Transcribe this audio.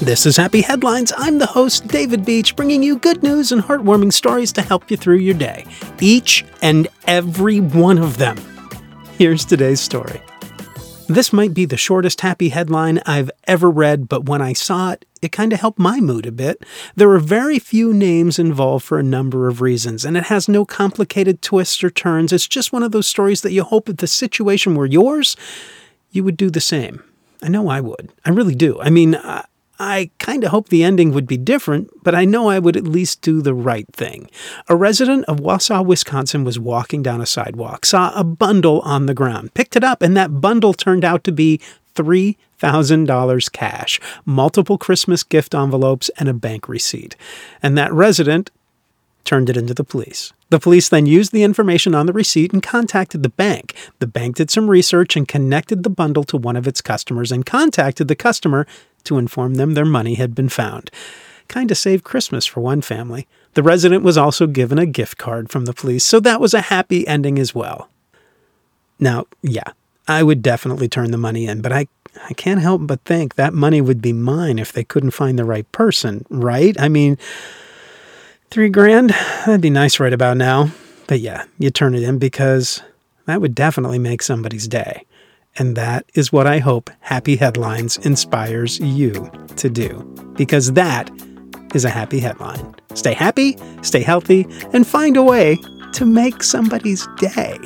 This is Happy Headlines. I'm the host, David Beach, bringing you good news and heartwarming stories to help you through your day. Each and every one of them. Here's today's story. This might be the shortest happy headline I've ever read, but when I saw it, it kind of helped my mood a bit. There are very few names involved for a number of reasons, and it has no complicated twists or turns. It's just one of those stories that you hope if the situation were yours, you would do the same. I know I would. I really do. I mean, I, I kind of hope the ending would be different, but I know I would at least do the right thing. A resident of Wausau, Wisconsin was walking down a sidewalk, saw a bundle on the ground, picked it up, and that bundle turned out to be $3,000 cash, multiple Christmas gift envelopes, and a bank receipt. And that resident turned it into the police. The police then used the information on the receipt and contacted the bank. The bank did some research and connected the bundle to one of its customers and contacted the customer to inform them their money had been found. Kind of saved Christmas for one family. The resident was also given a gift card from the police, so that was a happy ending as well. Now, yeah, I would definitely turn the money in, but I I can't help but think that money would be mine if they couldn't find the right person, right? I mean, Three grand? That'd be nice right about now. But yeah, you turn it in because that would definitely make somebody's day. And that is what I hope Happy Headlines inspires you to do. Because that is a happy headline. Stay happy, stay healthy, and find a way to make somebody's day.